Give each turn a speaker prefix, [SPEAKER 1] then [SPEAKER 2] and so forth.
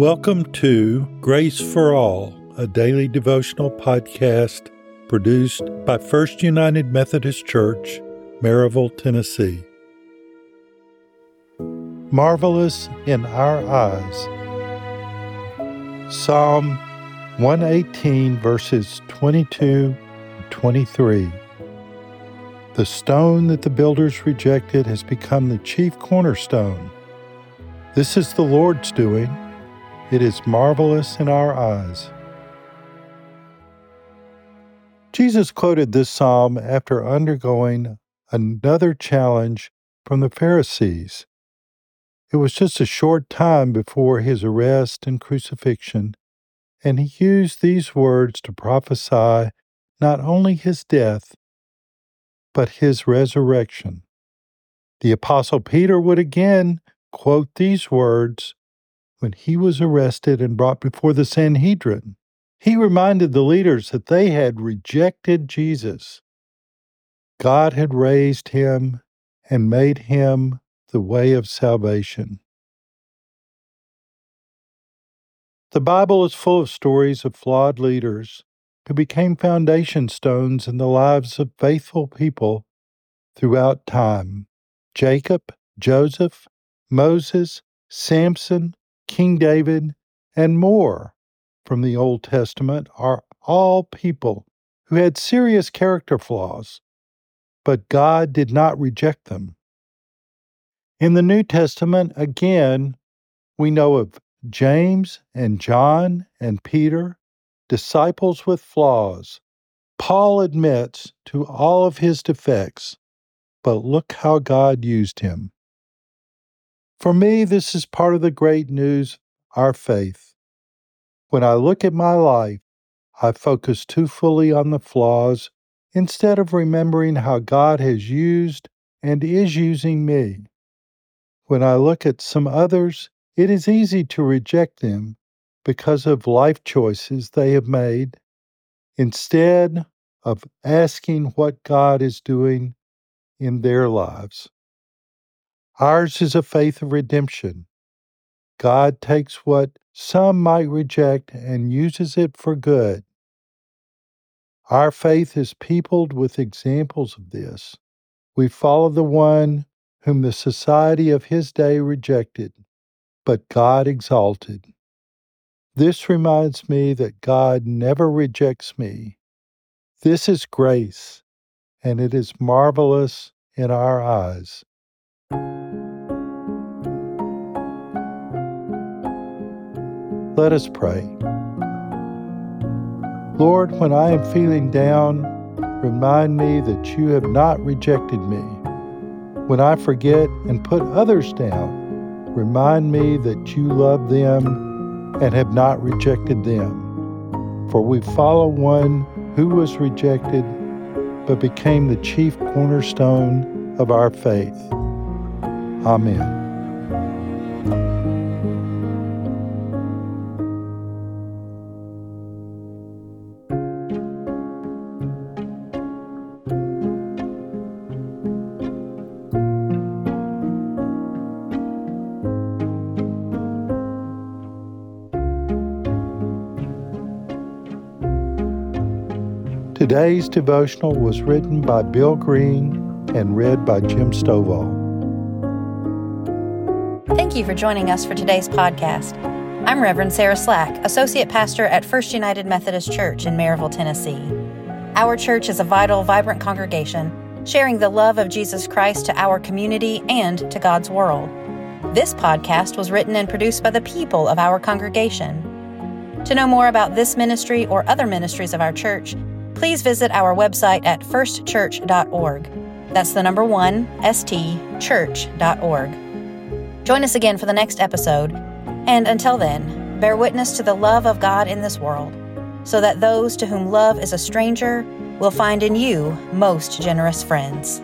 [SPEAKER 1] Welcome to Grace for All, a daily devotional podcast produced by First United Methodist Church, Maryville, Tennessee. Marvelous in Our Eyes. Psalm 118, verses 22 and 23. The stone that the builders rejected has become the chief cornerstone. This is the Lord's doing. It is marvelous in our eyes. Jesus quoted this psalm after undergoing another challenge from the Pharisees. It was just a short time before his arrest and crucifixion, and he used these words to prophesy not only his death, but his resurrection. The Apostle Peter would again quote these words when he was arrested and brought before the Sanhedrin. He reminded the leaders that they had rejected Jesus. God had raised him and made him the way of salvation. The Bible is full of stories of flawed leaders who became foundation stones in the lives of faithful people throughout time. Jacob, Joseph, Moses, Samson, King David, and more from the Old Testament are all people who had serious character flaws, but God did not reject them. In the New Testament, again, we know of James and John and Peter disciples with flaws. Paul admits to all of his defects, but look how God used him. For me, this is part of the great news, our faith. When I look at my life, I focus too fully on the flaws instead of remembering how God has used and is using me. When I look at some others, it is easy to reject them because of life choices they have made instead of asking what God is doing in their lives. Ours is a faith of redemption. God takes what some might reject and uses it for good. Our faith is peopled with examples of this. We follow the one whom the society of his day rejected, but God exalted. This reminds me that God never rejects me. This is grace, and it is marvelous in our eyes. Let us pray. Lord, when I am feeling down, remind me that you have not rejected me. When I forget and put others down, remind me that you love them and have not rejected them. For we follow one who was rejected, but became the chief cornerstone of our faith. Amen. Today's devotional was written by Bill Green and read by Jim Stovall.
[SPEAKER 2] Thank you for joining us for today's podcast. I'm Reverend Sarah Slack, Associate Pastor at First United Methodist Church in Maryville, Tennessee. Our church is a vital, vibrant congregation, sharing the love of Jesus Christ to our community and to God's world. This podcast was written and produced by the people of our congregation. To know more about this ministry or other ministries of our church, please visit our website at firstchurch.org. That's the number one, stchurch.org. Join us again for the next episode, and until then, bear witness to the love of God in this world, so that those to whom love is a stranger will find in you most generous friends.